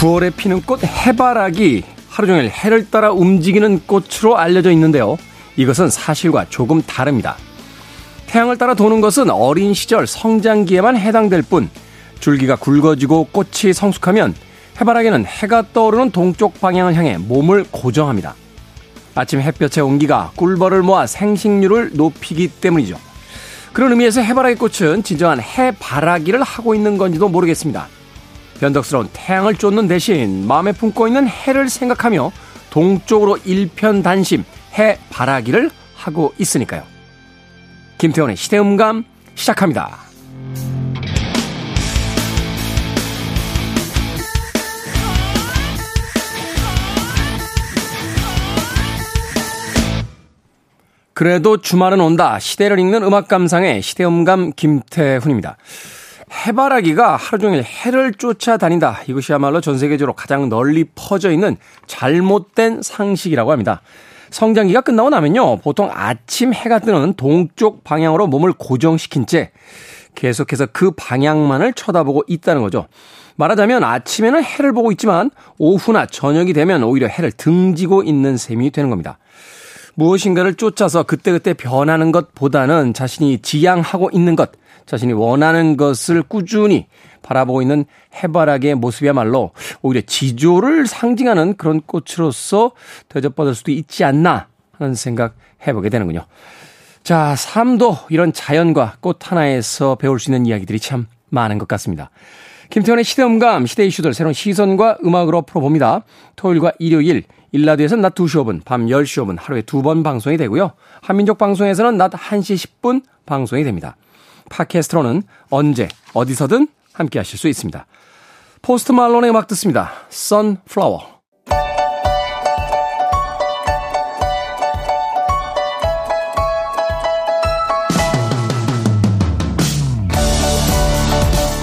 9월에 피는 꽃 해바라기 하루 종일 해를 따라 움직이는 꽃으로 알려져 있는데요. 이것은 사실과 조금 다릅니다. 태양을 따라 도는 것은 어린 시절 성장기에만 해당될 뿐 줄기가 굵어지고 꽃이 성숙하면 해바라기는 해가 떠오르는 동쪽 방향을 향해 몸을 고정합니다. 아침 햇볕의 온기가 꿀벌을 모아 생식률을 높이기 때문이죠. 그런 의미에서 해바라기 꽃은 진정한 해바라기를 하고 있는 건지도 모르겠습니다. 변덕스러운 태양을 쫓는 대신 마음에 품고 있는 해를 생각하며 동쪽으로 일편단심 해 바라기를 하고 있으니까요. 김태원의 시대음감 시작합니다. 그래도 주말은 온다. 시대를 읽는 음악 감상의 시대음감 김태훈입니다. 해바라기가 하루 종일 해를 쫓아다닌다. 이것이야말로 전 세계적으로 가장 널리 퍼져 있는 잘못된 상식이라고 합니다. 성장기가 끝나고 나면요. 보통 아침 해가 뜨는 동쪽 방향으로 몸을 고정시킨 채 계속해서 그 방향만을 쳐다보고 있다는 거죠. 말하자면 아침에는 해를 보고 있지만 오후나 저녁이 되면 오히려 해를 등지고 있는 셈이 되는 겁니다. 무엇인가를 쫓아서 그때그때 변하는 것보다는 자신이 지향하고 있는 것, 자신이 원하는 것을 꾸준히 바라보고 있는 해바라기의 모습이야말로 오히려 지조를 상징하는 그런 꽃으로서 대접받을 수도 있지 않나 하는 생각 해보게 되는군요. 자, 삶도 이런 자연과 꽃 하나에서 배울 수 있는 이야기들이 참 많은 것 같습니다. 김태원의 시대음감, 시대 이슈들 새로운 시선과 음악으로 풀어봅니다. 토요일과 일요일, 1라디오에서는 낮 2시 5분, 밤 10시 5분 하루에 두 번 방송이 되고요. 한민족 방송에서는 낮 1시 10분 방송이 됩니다. 팟캐스트로는 언제 어디서든 함께 하실 수 있습니다. 포스트 말론의 음악 듣습니다. Sunflower.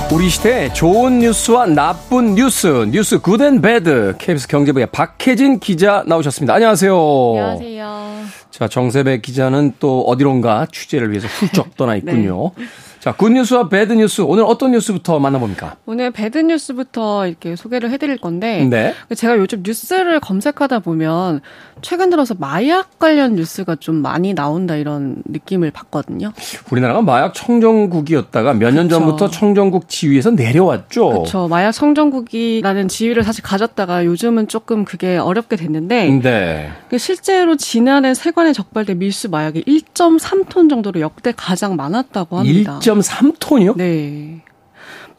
우리 시대의 좋은 뉴스와 나쁜 뉴스, 뉴스 good and bad. KBS 경제부의 박혜진 기자 나오셨습니다. 안녕하세요. 안녕하세요. 자, 정세배 기자는 또 어디론가 취재를 위해서 훌쩍 떠나 있군요. 네. 자, 굿뉴스와 배드뉴스. 오늘 어떤 뉴스부터 만나봅니까? 오늘 배드뉴스부터 이렇게 소개를 해드릴 건데. 네. 제가 요즘 뉴스를 검색하다 보면 최근 들어서 마약 관련 뉴스가 좀 많이 나온다 이런 느낌을 받거든요. 우리나라가 마약 청정국이었다가 몇 년 전부터 청정국 지위에서 내려왔죠. 그렇죠. 마약 청정국이라는 지위를 사실 가졌다가 요즘은 조금 그게 어렵게 됐는데 네. 그 실제로 지난해 세관 에 적발된 밀수 마약이 1.3톤 정도로 역대 가장 많았다고 합니다. 1.3톤이요? 네.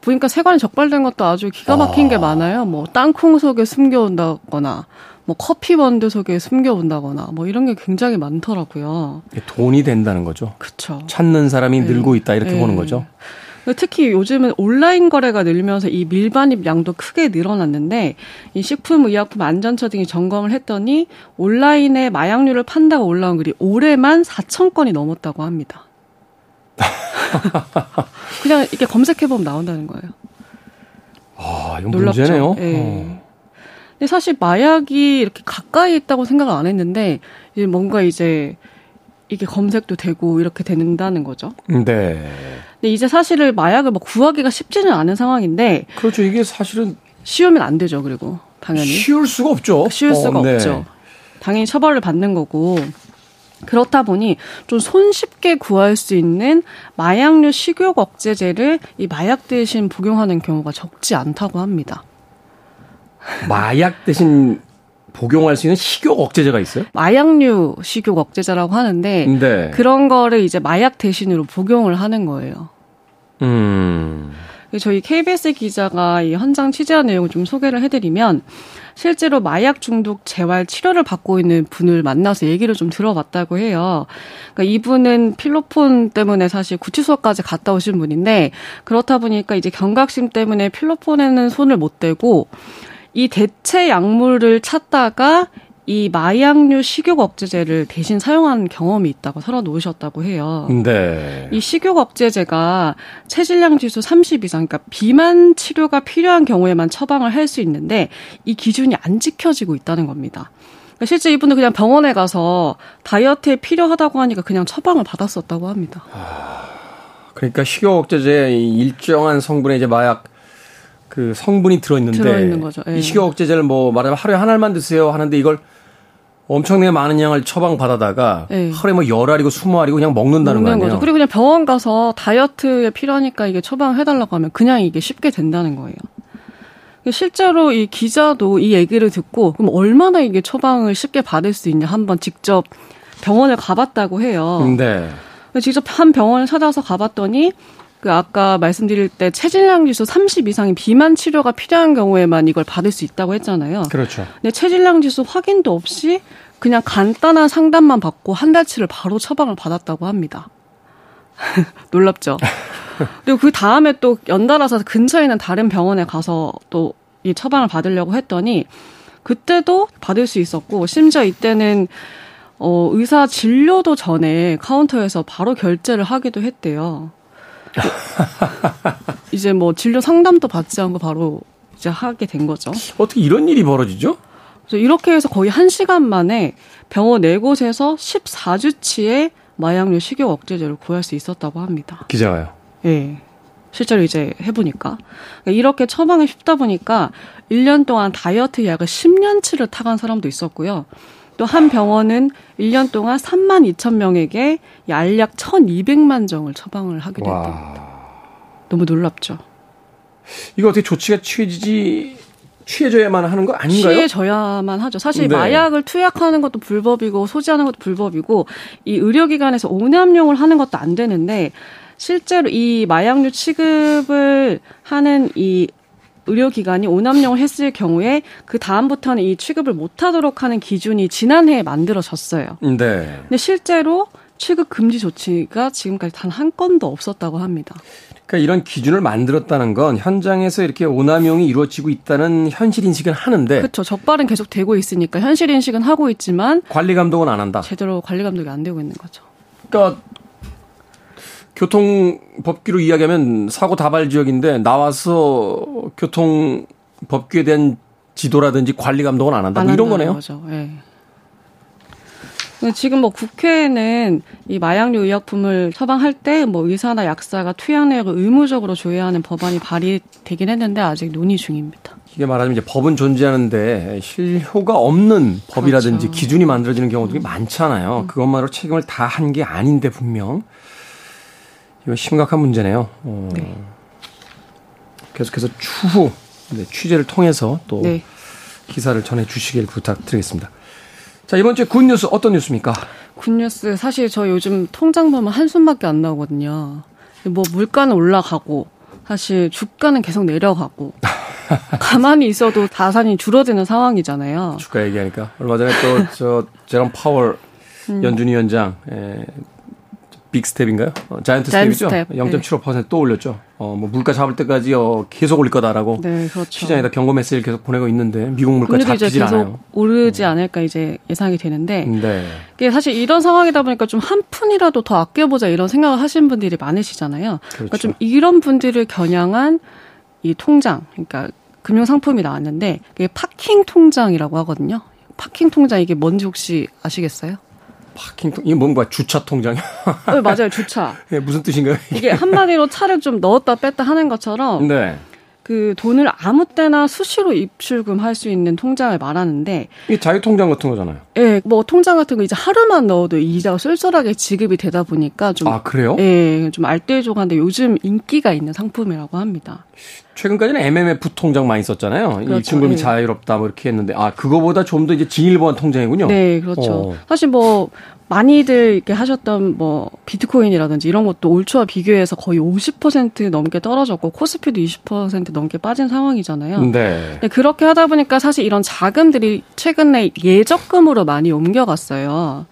보니까 세관에 적발된 것도 아주 기가 막힌 아. 게 많아요. 뭐 땅콩 속에 숨겨온다거나 뭐 커피 번드 속에 숨겨온다거나 뭐 이런 게 굉장히 많더라고요. 돈이 된다는 거죠. 그렇죠. 찾는 사람이 네. 늘고 있다 이렇게 네. 보는 거죠. 특히 요즘은 온라인 거래가 늘면서 이 밀반입 양도 크게 늘어났는데 이 식품 의약품 안전처 등이 점검을 했더니 온라인에 마약류를 판다고 올라온 글이 올해만 4천 건이 넘었다고 합니다. 그냥 이렇게 검색해 보면 나온다는 거예요. 아, 이건 놀랍죠? 문제네요. 네. 어. 근데 사실 마약이 이렇게 가까이 있다고 생각을 안 했는데 이제 뭔가 이제 이게 검색도 되고 이렇게 된다는 거죠. 네. 근데 이제 사실을 마약을 뭐 구하기가 쉽지는 않은 상황인데. 그렇죠. 이게 사실은 쉬우면 안 되죠. 그리고 당연히 쉬울 수가 없죠. 쉬울 수가 어, 네. 없죠. 당연히 처벌을 받는 거고. 그렇다 보니 좀 손쉽게 구할 수 있는 마약류 식욕 억제제를 이 마약 대신 복용하는 경우가 적지 않다고 합니다. 마약 대신 복용할 수 있는 식욕 억제제가 있어요? 마약류 식욕 억제제라고 하는데 네. 그런 거를 이제 마약 대신으로 복용을 하는 거예요. 음. 저희 KBS 기자가 이 현장 취재한 내용을 좀 소개를 해드리면 실제로 마약 중독 재활 치료를 받고 있는 분을 만나서 얘기를 좀 들어봤다고 해요. 그러니까 이분은 필로폰 때문에 사실 구치소까지 갔다 오신 분인데 그렇다 보니까 이제 경각심 때문에 필로폰에는 손을 못 대고 이 대체 약물을 찾다가 이 마약류 식욕 억제제를 대신 사용한 경험이 있다고 설어 놓으셨다고 해요. 네. 이 식욕 억제제가 체질량 지수 30 이상, 그러니까 비만 치료가 필요한 경우에만 처방을 할 수 있는데 이 기준이 안 지켜지고 있다는 겁니다. 그러니까 실제 이분은 그냥 병원에 가서 다이어트에 필요하다고 하니까 그냥 처방을 받았었다고 합니다. 아, 그러니까 식욕 억제제 일정한 성분의 이제 마약 그 성분이 들어있는데 들어있는 거죠. 예. 이 식욕 억제제를 뭐 말하면 하루에 한 알만 드세요 하는데 이걸 엄청나게 많은 양을 처방 받아다가 네. 하루에 뭐 열 알이고 스무 알이고 그냥 먹는다는 거 아니에요? 거죠. 그리고 그냥 병원 가서 다이어트에 필요하니까 이게 처방해달라고 하면 그냥 이게 쉽게 된다는 거예요. 실제로 이 기자도 이 얘기를 듣고 그럼 얼마나 이게 처방을 쉽게 받을 수 있냐 한번 직접 병원을 가봤다고 해요. 네. 직접 한 병원을 찾아서 가봤더니 그 아까 말씀드릴 때 체질량 지수 30 이상의 비만 치료가 필요한 경우에만 이걸 받을 수 있다고 했잖아요. 그렇죠. 근데 체질량 지수 확인도 없이 그냥 간단한 상담만 받고 한 달치를 바로 처방을 받았다고 합니다. 놀랍죠. 그리고 그 다음에 또 연달아서 근처에 있는 다른 병원에 가서 또 이 처방을 받으려고 했더니 그때도 받을 수 있었고 심지어 이때는 어 의사 진료도 전에 카운터에서 바로 결제를 하기도 했대요. 이제 뭐 진료 상담도 받지 않고 바로 이제 하게 된 거죠. 어떻게 이런 일이 벌어지죠? 그래서 이렇게 해서 거의 한 시간 만에 병원 네 곳에서 14주치의 마약류 식욕 억제제를 구할 수 있었다고 합니다. 기자가요. 예. 실제로 이제 해보니까. 그러니까 이렇게 처방이 쉽다 보니까 1년 동안 다이어트 약을 10년치를 타간 사람도 있었고요. 또 한 병원은 1년 동안 3만 2천 명에게 알약 1,200만 정을 처방을 하기도 했대요. 너무 놀랍죠. 이거 어떻게 조치가 취해지지 취해져야만 하는 거 아닌가요? 취해져야만 하죠. 사실 네. 마약을 투약하는 것도 불법이고 소지하는 것도 불법이고 이 의료기관에서 오남용을 하는 것도 안 되는데 실제로 이 마약류 취급을 하는 이 의료기관이 오남용을 했을 경우에 그 다음부터는 이 취급을 못하도록 하는 기준이 지난해에 만들어졌어요. 네. 근데 실제로 취급 금지 조치가 지금까지 단 한 건도 없었다고 합니다. 그러니까 이런 기준을 만들었다는 건 현장에서 이렇게 오남용이 이루어지고 있다는 현실 인식은 하는데 그렇죠. 적발은 계속 되고 있으니까 현실 인식은 하고 있지만 관리 감독은 안 한다. 제대로 관리 감독이 안 되고 있는 거죠. 그러니까 교통 법규로 이야기하면 사고 다발 지역인데 나와서 교통 법규에 대한 지도라든지 관리 감독은 안 한다. 안 뭐 이런 거네요. 거죠. 예. 근데 지금 뭐 국회에는 이 마약류 의약품을 처방할 때 뭐 의사나 약사가 투약 내역을 의무적으로 조회해야 하는 법안이 발의되긴 했는데 아직 논의 중입니다. 이게 말하자면 이제 법은 존재하는데 실효가 없는 법이라든지 그렇죠. 기준이 만들어지는 경우들이 많잖아요. 그것만으로 책임을 다 한 게 아닌데 분명 이거 심각한 문제네요. 어, 네. 계속해서 추후 네, 취재를 통해서 또 네. 기사를 전해 주시길 부탁드리겠습니다. 자 이번 주에 good news 어떤 뉴스입니까? good news 사실 저 요즘 통장 보면 한숨밖에 안 나오거든요. 뭐 물가는 올라가고 사실 주가는 계속 내려가고 가만히 있어도 자산이 줄어드는 상황이잖아요. 주가 얘기하니까 얼마 전에 또 저 제롬 파월 음. 연준 위원장 에, big step인가요? 어, giant giant step이죠. step, 0.75%또 올렸죠. 어, 뭐 물가 잡을 때까지 어, 계속 올릴 거다라고 네, 그렇죠. 시장에다 경고 메시지를 계속 보내고 있는데 미국 물가 잡히질 않아요. 오르지 않을까 이제 예상이 되는데 네. 이게 사실 이런 상황이다 보니까 좀 한 푼이라도 더 아껴보자 이런 생각을 하신 분들이 많으시잖아요. 그러니까 그렇죠. 좀 이런 분들을 겨냥한 이 통장, 그러니까 금융 상품이 나왔는데 이게 파킹 통장이라고 하거든요. 파킹 통장 이게 뭔지 혹시 아시겠어요? 파킹 통 이게 뭔가 주차 통장이요? 네, 맞아요, 주차. 예, 무슨 뜻인가요? 이게 한마디로 차를 좀 넣었다 뺐다 하는 것처럼 네. 그 돈을 아무 때나 수시로 입출금 할 수 있는 통장을 말하는데 이게 자유 통장 같은 거잖아요. 예, 뭐 통장 같은 거 이제 하루만 넣어도 이자가 쏠쏠하게 지급이 되다 보니까 좀 아 그래요? 예, 좀 알뜰조간데 요즘 인기가 있는 상품이라고 합니다. 최근까지는 MMF 통장 많이 썼잖아요. 이 그렇죠. 입출금이 예. 자유롭다 뭐 이렇게 했는데 아 그거보다 좀 더 이제 진일보한 통장이군요. 네, 그렇죠. 어. 사실 뭐 많이들 이렇게 하셨던 뭐 비트코인이라든지 이런 것도 올 초와 비교해서 거의 50% 넘게 떨어졌고 코스피도 20% 넘게 빠진 상황이잖아요. 네. 네, 그렇게 하다 보니까 사실 이런 자금들이 최근에 예적금으로 많이 옮겨갔어요.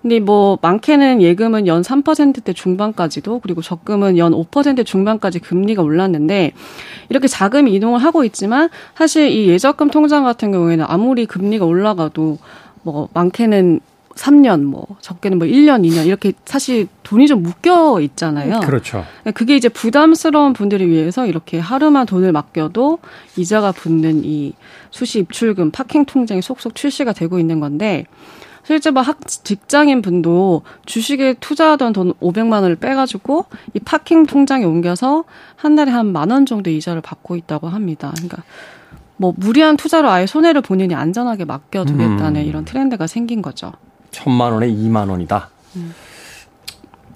근데 뭐 많게는 예금은 연 3%대 중반까지도 그리고 적금은 연 5% 중반까지 금리가 올랐는데 이렇게 자금이 이동을 하고 있지만 사실 이 예적금 통장 같은 경우에는 아무리 금리가 올라가도 뭐 많게는 3년 뭐 적게는 뭐 1년, 2년 이렇게 사실 돈이 좀 묶여 있잖아요. 그렇죠. 그게 이제 부담스러운 분들을 위해서 이렇게 하루만 돈을 맡겨도 이자가 붙는 이 수시 입출금 파킹 통장이 속속 출시가 되고 있는 건데 실제 뭐학 직장인 분도 주식에 투자하던 돈 500만 원을 빼가지고 이 파킹 통장에 옮겨서 한 달에 한 만 원 정도 이자를 받고 있다고 합니다. 그러니까 뭐 무리한 투자로 아예 손해를 본인이 안전하게 맡겨두겠다는 음. 이런 트렌드가 생긴 거죠. 천만 원에 2만 원이다. 음.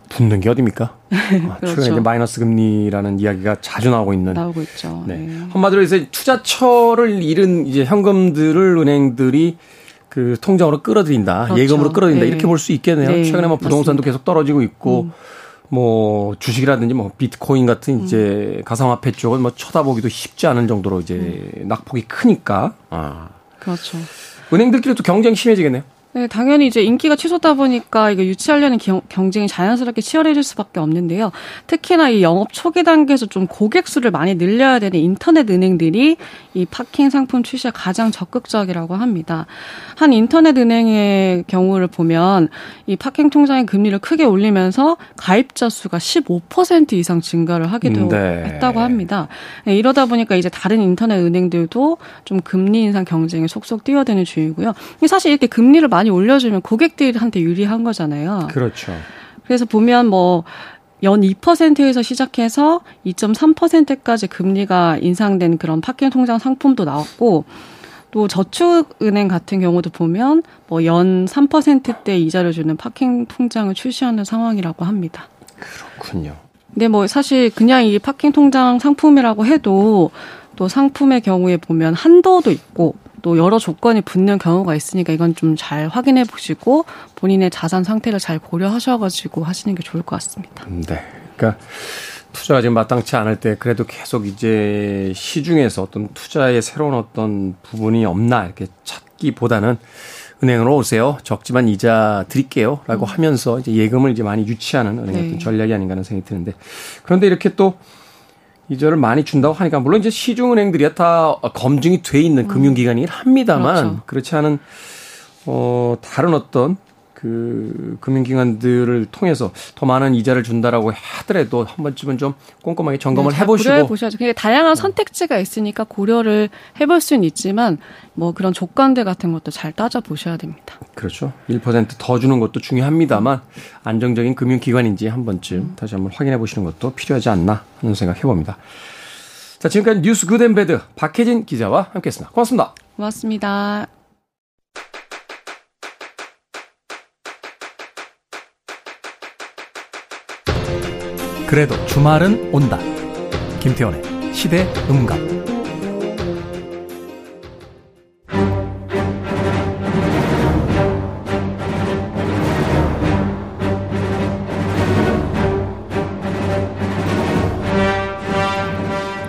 붙는 게 어딥니까? 아, 그렇죠. 최근에 이제 마이너스 금리라는 이야기가 자주 나오고 있는. 나오고 있죠. 네. 네. 한마디로 해서 투자처를 잃은 이제 현금들을 은행들이 그 통장으로 끌어들인다. 그렇죠. 예금으로 끌어들인다. 네. 이렇게 볼 수 있겠네요. 네. 최근에 뭐 부동산도 맞습니다. 계속 떨어지고 있고 음. 뭐 주식이라든지 뭐 비트코인 같은 음. 이제 가상화폐 쪽은 뭐 쳐다보기도 쉽지 않은 정도로 이제 음. 낙폭이 크니까. 아. 그렇죠. 은행들끼리 또 경쟁이 심해지겠네요. 네, 당연히 이제 인기가 치솟다 보니까 이거 유치하려는 경, 경쟁이 자연스럽게 치열해질 수밖에 없는데요. 특히나 이 영업 초기 단계에서 좀 고객 수를 많이 늘려야 되는 인터넷 은행들이 이 파킹 상품 출시에 가장 적극적이라고 합니다. 한 인터넷 은행의 경우를 보면 이 파킹 통장의 금리를 크게 올리면서 가입자 수가 15% 이상 증가를 하기도 네. 했다고 합니다. 네, 이러다 보니까 이제 다른 인터넷 은행들도 좀 금리 인상 경쟁에 속속 뛰어드는 중이고요. 사실 이렇게 금리를 많이 많이 올려주면 고객들한테 유리한 거잖아요. 그렇죠. 그래서 보면 뭐, 연 2%에서 시작해서 2.3%까지 금리가 인상된 그런 파킹 통장 상품도 나왔고, 또 저축은행 같은 경우도 보면 뭐 연 3%대 이자를 주는 파킹 통장을 출시하는 상황이라고 합니다. 그렇군요. 근데 뭐 사실 그냥 이 파킹 통장 상품이라고 해도 또 상품의 경우에 보면 한도도 있고 또 여러 조건이 붙는 경우가 있으니까 이건 좀 잘 확인해 보시고 본인의 자산 상태를 잘 고려하셔가지고 하시는 게 좋을 것 같습니다. 네. 그러니까 투자가 지금 마땅치 않을 때 그래도 계속 이제 시중에서 어떤 투자의 새로운 어떤 부분이 없나 이렇게 찾기보다는 은행으로 오세요. 적지만 이자 드릴게요. 라고 음. 하면서 이제 예금을 이제 많이 유치하는 은행의 네. 전략이 아닌가 하는 생각이 드는데 그런데 이렇게 또 이자를 많이 준다고 하니까 물론 이제 시중은행들이야 다 검증이 돼 있는 음. 금융기관이긴 합니다만 그렇죠. 그렇지 않은 어 다른 어떤 그 금융기관들을 통해서 더 많은 이자를 준다라고 하더라도 한 번쯤은 좀 꼼꼼하게 점검을 네, 해보시고 고려해 보셔야죠. 그게 다양한 선택지가 있으니까 고려를 해볼 수는 있지만 뭐 그런 조건들 같은 것도 잘 따져 보셔야 됩니다. 그렇죠. 1%더 주는 것도 중요합니다만 안정적인 금융기관인지 한 번쯤 음. 다시 한번 확인해 보시는 것도 필요하지 않나 하는 생각 해봅니다. 자, 지금까지 뉴스 good and bad 박혜진 기자와 함께했습니다. 고맙습니다. 고맙습니다. 그래도 주말은 온다. 김태원의 시대 음감.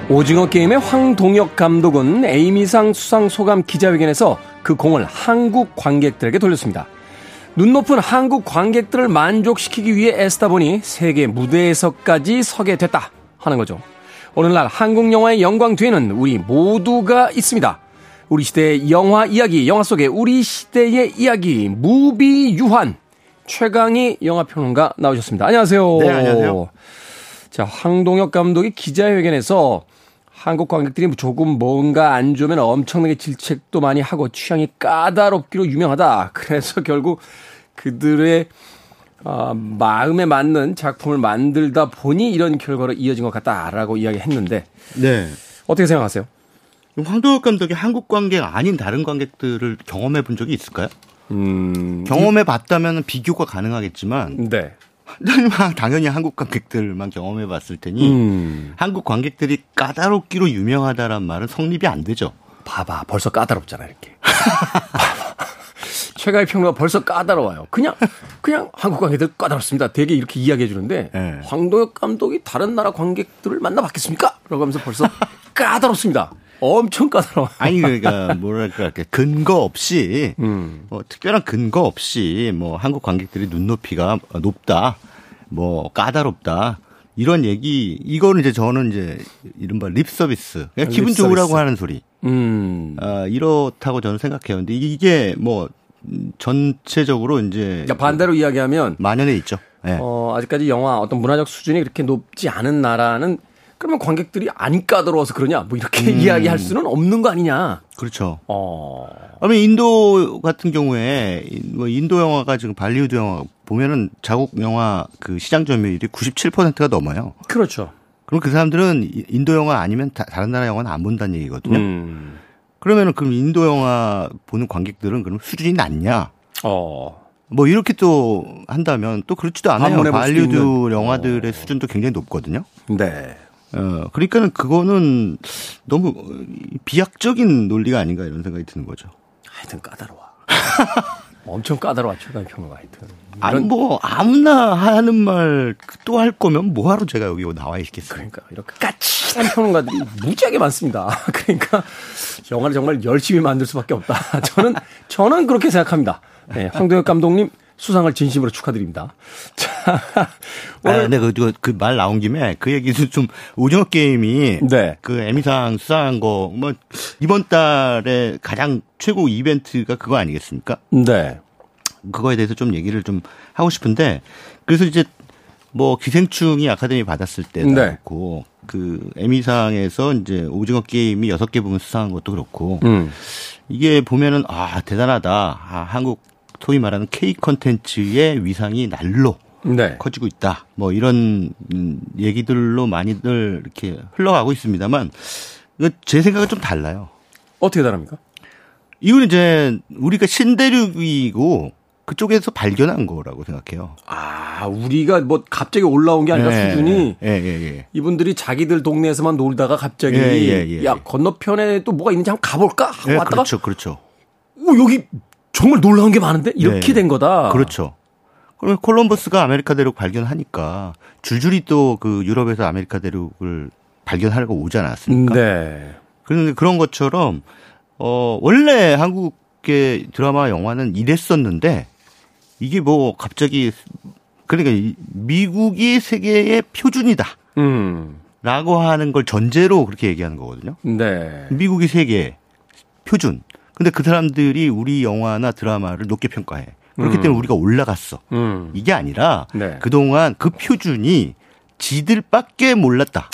오징어 게임의 황동혁 감독은 에이미상 수상 소감 기자회견에서 그 공을 한국 관객들에게 돌렸습니다. 눈 높은 한국 관객들을 만족시키기 위해 애쓰다 보니 세계 무대에서까지 서게 됐다 하는 거죠. 오늘날 한국 영화의 영광 뒤에는 우리 모두가 있습니다. 우리 시대의 영화 이야기, 영화 속의 우리 시대의 이야기, 무비 유한 최강희 영화평론가 나오셨습니다. 안녕하세요. 네, 안녕하세요. 자, 황동혁 감독이 기자회견에서 한국 관객들이 조금 뭔가 안 좋으면 엄청나게 질책도 많이 하고 취향이 까다롭기로 유명하다. 그래서 결국 그들의 어, 마음에 맞는 작품을 만들다 보니 이런 결과로 이어진 것 같다라고 이야기했는데 네. 어떻게 생각하세요? 황도혁 감독이 한국 관객 아닌 다른 관객들을 경험해 본 적이 있을까요? 음, 경험해 봤다면 비교가 가능하겠지만 네. 당연히 한국 관객들만 경험해 봤을 테니 음. 한국 관객들이 까다롭기로 유명하다란 말은 성립이 안 되죠. 봐봐, 벌써 까다롭잖아, 이렇게. 최가의 평론가 벌써 까다로워요. 그냥, 그냥 한국 관객들 까다롭습니다. 되게 이렇게 이야기해 주는데, 네. 황도혁 감독이 다른 나라 관객들을 만나봤겠습니까? 라고 하면서 벌써 까다롭습니다. 엄청 까다로워. 아니 그러니까 뭐랄까 근거 없이 음. 뭐 특별한 근거 없이 뭐 한국 관객들이 눈높이가 높다, 뭐 까다롭다 이런 얘기 이거는 이제 저는 이제 이른바 립 서비스 그냥 기분 립 좋으라고 서비스. 하는 소리. 음. 아 이렇다고 저는 생각해요. 근데 이게 뭐 전체적으로 이제 그러니까 반대로 이야기하면 만연해 있죠. 네. 어 아직까지 영화 어떤 문화적 수준이 그렇게 높지 않은 나라는 그러면 관객들이 안 까다로워서 그러냐? 뭐 이렇게 음. 이야기할 수는 없는 거 아니냐? 그렇죠. 어. 그러면 인도 같은 경우에 뭐 인도 영화가 지금 발리우드 영화 보면은 자국 영화 그 시장 점유율이 97%가 넘어요. 그렇죠. 그럼 그 사람들은 인도 영화 아니면 다, 른 나라 영화는 안 본다는 얘기거든요. 음. 그러면은 그럼 인도 영화 보는 관객들은 그럼 수준이 낮냐? 어. 뭐 이렇게 또 한다면 또 그렇지도 않아요. 발리우드 영화들의 어. 수준도 굉장히 높거든요. 네. 어, 그러니까는 그거는 너무 비약적인 논리가 아닌가 이런 생각이 드는 거죠. 하여튼 까다로워. 엄청 까다로워, 최강 평론가 하여튼. 아니, 뭐, 아무나 하는 말 또 할 거면 뭐하러 제가 여기 나와 있겠어요. 그러니까, 이렇게 까칠한 평론가들이 무지하게 많습니다. 그러니까, 영화를 정말 열심히 만들 수밖에 없다. 저는, 저는 그렇게 생각합니다. 네, 황동혁 감독님, 수상을 진심으로 축하드립니다. 자, 오늘 아, 근데 그, 그, 그, 말 나온 김에 그 얘기도 좀 오징어 게임이 네. 그 에미상 수상한 거 뭐 이번 달에 가장 최고 이벤트가 그거 아니겠습니까? 네. 그거에 대해서 좀 얘기를 좀 하고 싶은데 그래서 이제 뭐 기생충이 아카데미 받았을 때도 네. 그렇고 그 에미상에서 이제 오징어 게임이 여섯 개 부분 수상한 것도 그렇고 음. 이게 보면은 아 대단하다 아, 한국 소위 말하는 K 컨텐츠의 위상이 날로 네. 커지고 있다. 뭐 이런 음, 얘기들로 많이들 이렇게 흘러가고 있습니다만 제 생각은 좀 달라요. 어떻게 다릅니까? 이건 이제 우리가 신대륙이고 그쪽에서 발견한 거라고 생각해요. 아, 우리가 뭐 갑자기 올라온 게 아니라 예, 수준이 예, 예, 예, 이분들이 자기들 동네에서만 놀다가 갑자기 예, 예, 야 건너편에 또 뭐가 있는지 한번 가볼까 하고 왔다가 그렇죠, 그렇죠. 오 여기 정말 놀라운 게 많은데 이렇게 된 거다. 그렇죠. 그러면 콜럼버스가 아메리카 대륙 발견하니까 줄줄이 또 그 유럽에서 아메리카 대륙을 발견하려고 오지 않았습니까? 네. 그런데 그런 것처럼 어 원래 한국의 드라마 영화는 이랬었는데 이게 뭐 갑자기 그러니까 미국이 세계의 표준이다. 음. 라고 하는 걸 전제로 그렇게 얘기하는 거거든요. 네. 미국이 세계 표준. 근데 그 사람들이 우리 영화나 드라마를 높게 평가해. 그렇기 음. 때문에 우리가 올라갔어. 음. 이게 아니라 네. 그동안 그 표준이 지들밖에 몰랐다.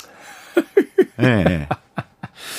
예. 네.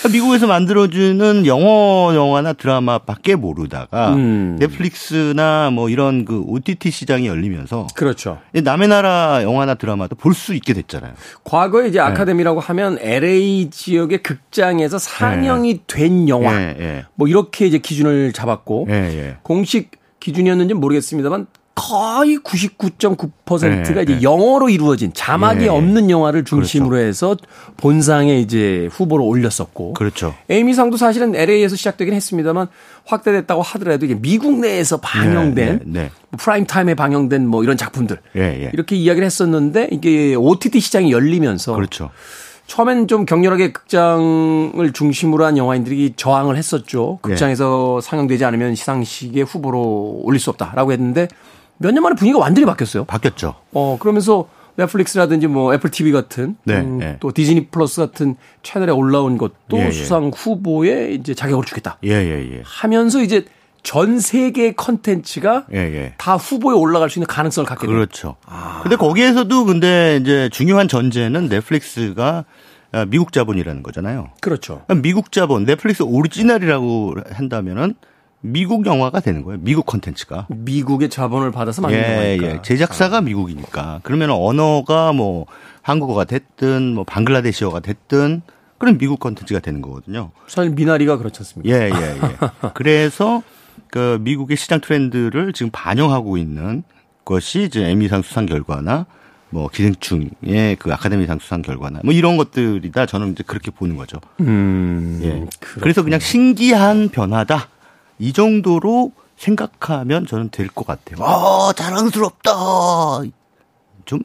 미국에서 만들어주는 영어 영화나 드라마밖에 모르다가 음. 넷플릭스나 뭐 이런 그 OTT 시장이 열리면서 그렇죠. 남의 나라 영화나 드라마도 볼 수 있게 됐잖아요. 과거에 이제 네. 아카데미라고 하면 LA 지역의 극장에서 상영이 네. 된 영화 네, 네. 뭐 이렇게 이제 기준을 잡았고 네, 공식 기준이었는지 모르겠습니다만 거의 99.9%가 네, 이제 네. 영어로 이루어진 자막이 네. 없는 영화를 중심으로 그렇죠. 해서 본상에 이제 후보로 올렸었고. 그렇죠. 에이미상도 사실은 LA에서 시작되긴 했습니다만 확대됐다고 하더라도 이게 미국 내에서 방영된 네, 네, 네. 뭐 프라임 타임에 방영된 뭐 이런 작품들 예, 예. 이렇게 이야기를 했었는데 이게 OTT 시장이 열리면서 그렇죠. 처음엔 좀 격렬하게 극장을 중심으로 한 영화인들이 저항을 했었죠. 극장에서 네. 상영되지 않으면 시상식의 후보로 올릴 수 없다라고 했는데 몇 년 만에 분위기가 완전히 바뀌었어요. 바뀌었죠. 어, 그러면서 넷플릭스라든지 뭐 애플 TV 같은 네, 음, 네. 또 디즈니 플러스 같은 채널에 올라온 것도 예, 예. 수상 후보에 이제 자격을 주겠다. 예, 예, 예. 하면서 이제 전 세계 컨텐츠가. 다 후보에 올라갈 수 있는 가능성을 갖게 돼요. 그렇죠. 아. 근데 거기에서도 근데 이제 중요한 전제는 넷플릭스가 미국 자본이라는 거잖아요. 그렇죠. 미국 자본, 넷플릭스 오리지널이라고 한다면은 미국 영화가 되는 거예요. 미국 콘텐츠가. 미국의 자본을 받아서 만든 예, 거니까. 예. 제작사가 아. 미국이니까. 그러면 언어가 뭐 한국어가 됐든 뭐 방글라데시어가 됐든 그런 미국 콘텐츠가 되는 거거든요. 사실 미나리가 그렇지 않습니까? 예, 예, 예. 그래서 그 미국의 시장 트렌드를 지금 반영하고 있는 것이 이제 에미상 수상 결과나 뭐 기생충의 그 아카데미상 수상 결과나 뭐 이런 것들이다 저는 이제 그렇게 보는 거죠. 음. 예. 그렇구나. 그래서 그냥 신기한 변화다. 이 정도로 생각하면 저는 될 것 같아요. 아, 자랑스럽다. 좀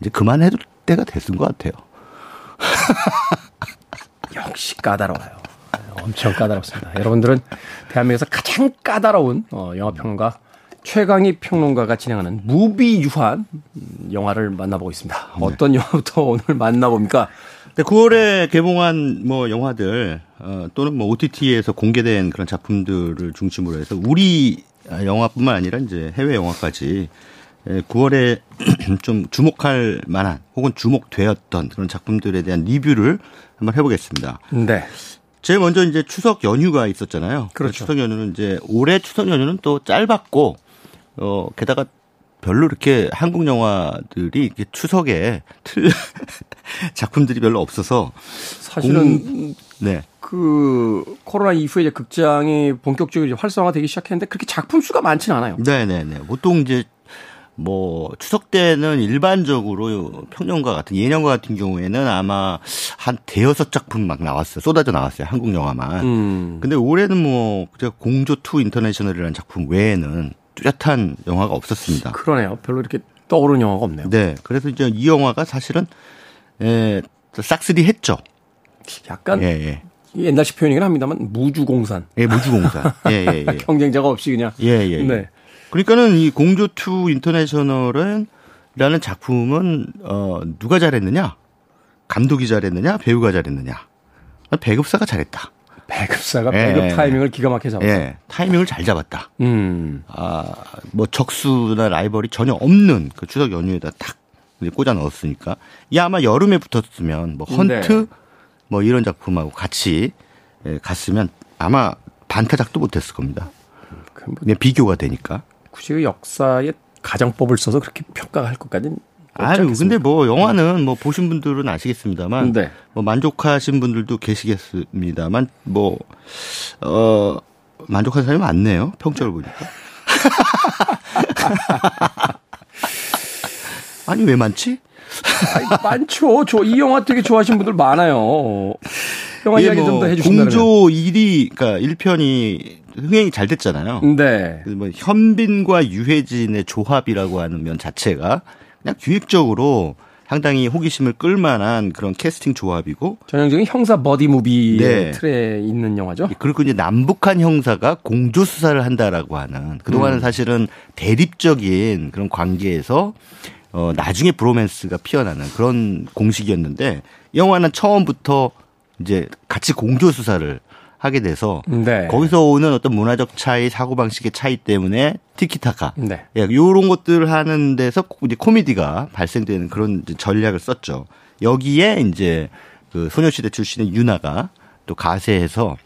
이제 그만해도 때가 됐은 것 같아요. 역시 까다로워요. 엄청 까다롭습니다. 여러분들은 대한민국에서 가장 까다로운 어, 영화 평론가 최강희 평론가가 진행하는 무비 유한 영화를 만나보고 있습니다. 네. 어떤 영화부터 오늘 만나봅니까? 네, 9월에 개봉한 뭐 영화들 어, 또는 뭐 OTT에서 공개된 그런 작품들을 중심으로 해서 우리 영화뿐만 아니라 이제 해외 영화까지 9월에 좀 주목할 만한 혹은 주목되었던 그런 작품들에 대한 리뷰를 한번 해보겠습니다. 네. 제일 먼저 이제 추석 연휴가 있었잖아요. 그렇죠. 추석 연휴는 이제 올해 추석 연휴는 또 짧았고 어 게다가 별로 이렇게 한국 영화들이 이렇게 추석에 틀 작품들이 별로 없어서 사실은 공, 네. 그 코로나 이후에 이제 극장이 본격적으로 이제 활성화되기 시작했는데 그렇게 작품 수가 많지는 않아요. 네 네 네. 보통 이제 뭐 추석 때는 일반적으로 평년과 같은 예년과 같은 경우에는 아마 한 대여섯 작품 막 나왔어요. 쏟아져 나왔어요. 한국 영화만. 음. 근데 올해는 뭐 공조 two international이라는 작품 외에는 뚜렷한 영화가 없었습니다. 그러네요. 별로 이렇게 떠오르는 영화가 없네요. 네. 그래서 이제 이 영화가 사실은 에 싹쓸이 했죠. 약간 예, 예. 옛날식 표현이긴 합니다만 무주공산. 예, 무주공산. 예, 예, 예. 경쟁자가 없이 그냥. 예, 예. 예. 네. 그러니까는 이 공조 two international은 라는 작품은 어 누가 잘했느냐? 감독이 잘했느냐? 배우가 잘했느냐? 배급사가 잘했다. 배급사가 예. 배급 타이밍을 기가 막히게 잡았다. 예. 타이밍을 잘 잡았다. 음. 아, 뭐 적수나 라이벌이 전혀 없는 그 추석 연휴에다 탁 이제 꽂아 넣었으니까. 이 아마 여름에 붙었으면 뭐 헌트 네. 뭐 이런 작품하고 같이 예, 갔으면 아마 반타작도 못했을 겁니다. 그 뭐, 그냥 비교가 되니까. 굳이 그 역사의 가정법을 써서 그렇게 평가할 것까지는 아유? 근데 뭐 영화는 뭐 보신 분들은 아시겠습니다만, 네. 뭐 만족하신 분들도 계시겠습니다만, 뭐 어, 만족한 사람이 많네요. 평점을 보니까. 아니 왜 많지? 아니, 많죠. 저 이 영화 되게 좋아하시는 분들 많아요. 영화 이야기 좀더 해주신다면. 뭐 공조 1위, 그러니까 1편이 흥행이 잘 됐잖아요. 네. 뭐 현빈과 유해진의 조합이라고 하는 면 자체가 그냥 기획적으로 상당히 호기심을 끌만한 그런 캐스팅 조합이고 전형적인 형사 버디 무비의 네. 틀에 있는 영화죠. 그리고 이제 남북한 형사가 공조 수사를 한다라고 하는 그동안은 사실은 대립적인 그런 관계에서 어 나중에 브로맨스가 피어나는 그런 공식이었는데 이 영화는 처음부터 이제 같이 공조 수사를 하게 돼서 네. 거기서 오는 어떤 문화적 차이, 사고 방식의 차이 때문에 티키타카. 네. 예, 요런 것들을 하는 데서 이제 코미디가 발생되는 그런 전략을 썼죠. 여기에 이제 그 소녀시대 출신의 유나가 또 가세해서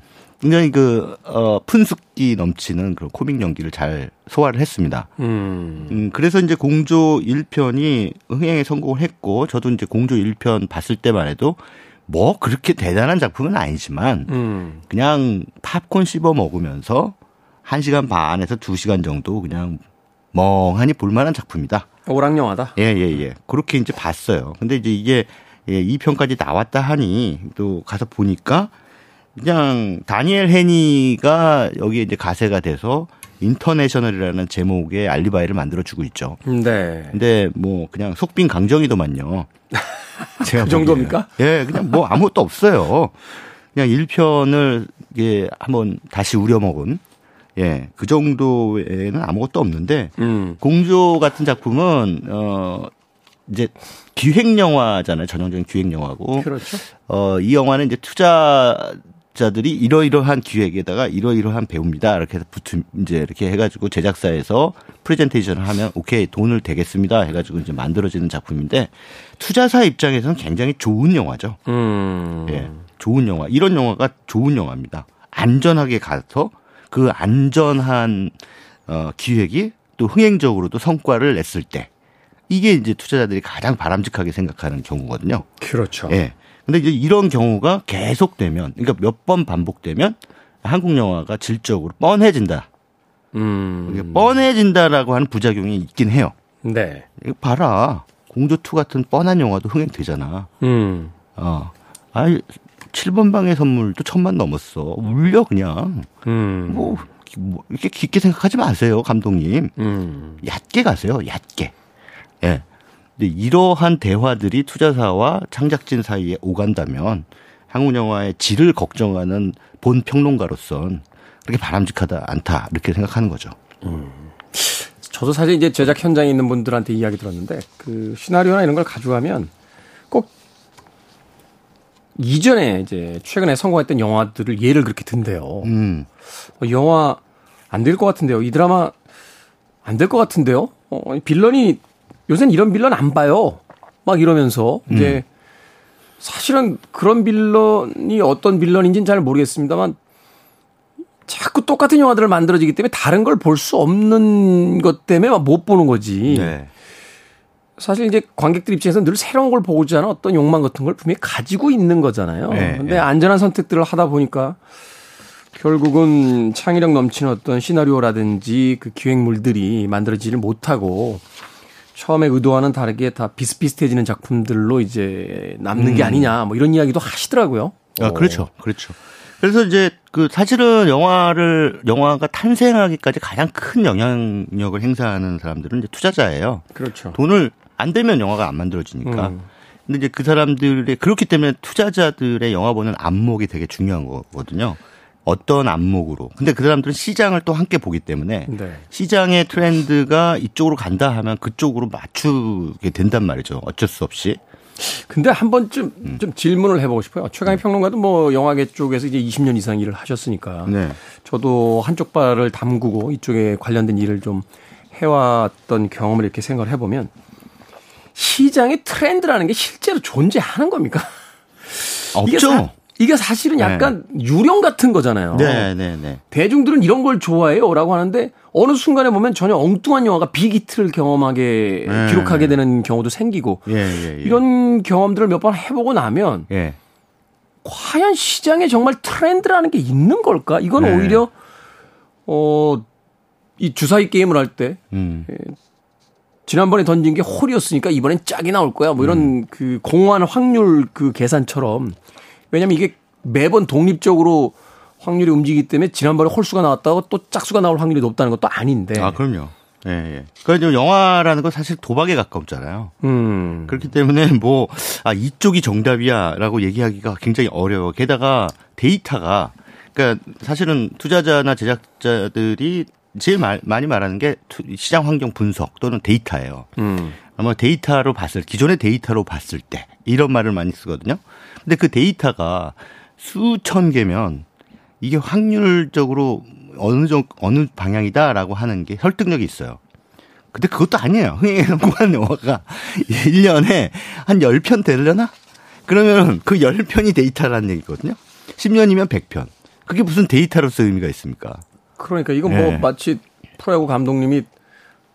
굉장히 그, 어, 푼숙기 넘치는 그런 코믹 연기를 잘 소화를 했습니다. 음. 음, 그래서 이제 공조 1편이 흥행에 성공을 했고, 저도 이제 공조 1편 봤을 때만 해도 뭐 그렇게 대단한 작품은 아니지만, 음. 그냥 팝콘 씹어 먹으면서 1시간 반에서 2시간 정도 그냥 멍하니 볼만한 작품이다. 오락 영화다. 예, 예, 예. 그렇게 이제 봤어요. 근데 이제 이게 예, 2편까지 나왔다 하니 또 가서 보니까 그냥 다니엘 헤니가 여기에 이제 가세가 돼서 인터내셔널이라는 제목의 알리바이를 만들어주고 있죠. 네. 근데 뭐 그냥 속빈 강정이더만요. 제가 그 정도입니까? 예, 그냥 뭐 아무것도 없어요. 그냥 1편을 예, 한번 다시 우려먹은 예, 그 정도에는 아무것도 없는데 음. 공조 같은 작품은 어 이제 기획 영화잖아요. 전형적인 기획 영화고. 그렇죠. 어, 이 영화는 이제 투자 자들이 이러이러한 기획에다가 이러이러한 배우입니다. 이렇게 해서 붙음, 이제 이렇게 해가지고 제작사에서 프레젠테이션을 하면 오케이 돈을 대겠습니다. 해가지고 이제 만들어지는 작품인데 투자사 입장에서는 굉장히 좋은 영화죠. 음. 예. 좋은 영화. 이런 영화가 좋은 영화입니다. 안전하게 가서 그 안전한 어, 기획이 또 흥행적으로도 성과를 냈을 때 이게 이제 투자자들이 가장 바람직하게 생각하는 경우거든요. 그렇죠. 예. 근데 이제 이런 경우가 계속되면, 그러니까 몇 번 반복되면 한국 영화가 질적으로 뻔해진다. 음. 뻔해진다라고 하는 부작용이 있긴 해요. 네. 이거 봐라. 공조2 같은 뻔한 영화도 흥행되잖아. 음. 어. 아이, 7번 방의 선물도 천만 넘었어. 울려, 그냥. 음. 뭐, 뭐 이렇게 깊게 생각하지 마세요, 감독님. 음. 얕게 가세요, 얕게. 예. 근데 이러한 대화들이 투자사와 창작진 사이에 오간다면 한국 영화의 질을 걱정하는 본 평론가로선 그렇게 바람직하다 않다 이렇게 생각하는 거죠. 저도 사실 이제 제작 현장에 있는 분들한테 이야기 들었는데 그 시나리오나 이런 걸 가져가면 꼭 이전에 이제 최근에 성공했던 영화들을 예를 그렇게 든대요. 음. 어, 영화 안 될 것 같은데요. 이 드라마 안 될 것 같은데요. 어, 빌런이 요새는 이런 빌런 안 봐요. 막 이러면서 이제 음. 사실은 그런 빌런이 어떤 빌런인지는 잘 모르겠습니다만 자꾸 똑같은 영화들을 만들어지기 때문에 다른 걸 볼 수 없는 것 때문에 못 보는 거지. 네. 사실 이제 관객들 입장에서 늘 새로운 걸 보고자 하는 어떤 욕망 같은 걸 분명히 가지고 있는 거잖아요. 네, 근데 네. 안전한 선택들을 하다 보니까 결국은 창의력 넘치는 어떤 시나리오라든지 그 기획물들이 만들어지질 못하고 처음에 의도와는 다르게 다 비슷비슷해지는 작품들로 이제 남는 음. 게 아니냐 뭐 이런 이야기도 하시더라고요. 아, 그렇죠. 그렇죠. 그래서 이제 그 사실은 영화를 영화가 탄생하기까지 가장 큰 영향력을 행사하는 사람들은 이제 투자자예요. 그렇죠. 돈을 안 되면 영화가 안 만들어지니까. 음. 근데 이제 그 사람들의 그렇기 때문에 투자자들의 영화 보는 안목이 되게 중요한 거거든요. 어떤 안목으로. 근데 그 사람들은 시장을 또 함께 보기 때문에 네. 시장의 트렌드가 이쪽으로 간다 하면 그쪽으로 맞추게 된단 말이죠. 어쩔 수 없이. 근데 한 번쯤 음. 좀 질문을 해보고 싶어요. 최강희 음. 평론가도 뭐 영화계 쪽에서 이제 20년 이상 일을 하셨으니까. 네. 저도 한쪽 발을 담그고 이쪽에 관련된 일을 좀 해왔던 경험을 이렇게 생각을 해보면 시장의 트렌드라는 게 실제로 존재하는 겁니까? 없죠. 이게 사실은 네. 약간 네. 유령 같은 거잖아요. 네, 네, 네. 대중들은 이런 걸 좋아해요라고 하는데 어느 순간에 보면 전혀 엉뚱한 영화가 빅히트를 경험하게 네. 기록하게 되는 경우도 생기고 예, 예, 예. 이런 경험들을 몇 번 해보고 나면 예. 과연 시장에 정말 트렌드라는 게 있는 걸까? 이건 네. 오히려 어 이 주사위 게임을 할때 음. 예, 지난번에 던진 게 홀이었으니까 이번엔 짝이 나올 거야. 뭐 이런 음. 그 공허한 확률 그 계산처럼 왜냐면 이게 매번 독립적으로 확률이 움직이기 때문에 지난번에 홀수가 나왔다고 또 짝수가 나올 확률이 높다는 것도 아닌데. 아, 그럼요. 예, 예. 그러니까 영화라는 건 사실 도박에 가깝잖아요. 음. 그렇기 때문에 뭐, 아, 이쪽이 정답이야 라고 얘기하기가 굉장히 어려워. 게다가 데이터가, 그러니까 사실은 투자자나 제작자들이 제일 말, 많이 말하는 게 시장 환경 분석 또는 데이터예요. 음. 아마 데이터로 봤을, 기존의 데이터로 봤을 때 이런 말을 많이 쓰거든요. 근데 그 데이터가 수천 개면 이게 확률적으로 어느 정도 어느 방향이다라고 하는 게 설득력이 있어요. 근데 그것도 아니에요. 흥행에 성공한 영화가 1년에 한 10편 되려나? 그러면 그 10편이 데이터라는 얘기거든요. 10년이면 100편. 그게 무슨 데이터로서 의미가 있습니까? 그러니까 이건 뭐 네. 마치 프로야구 감독님이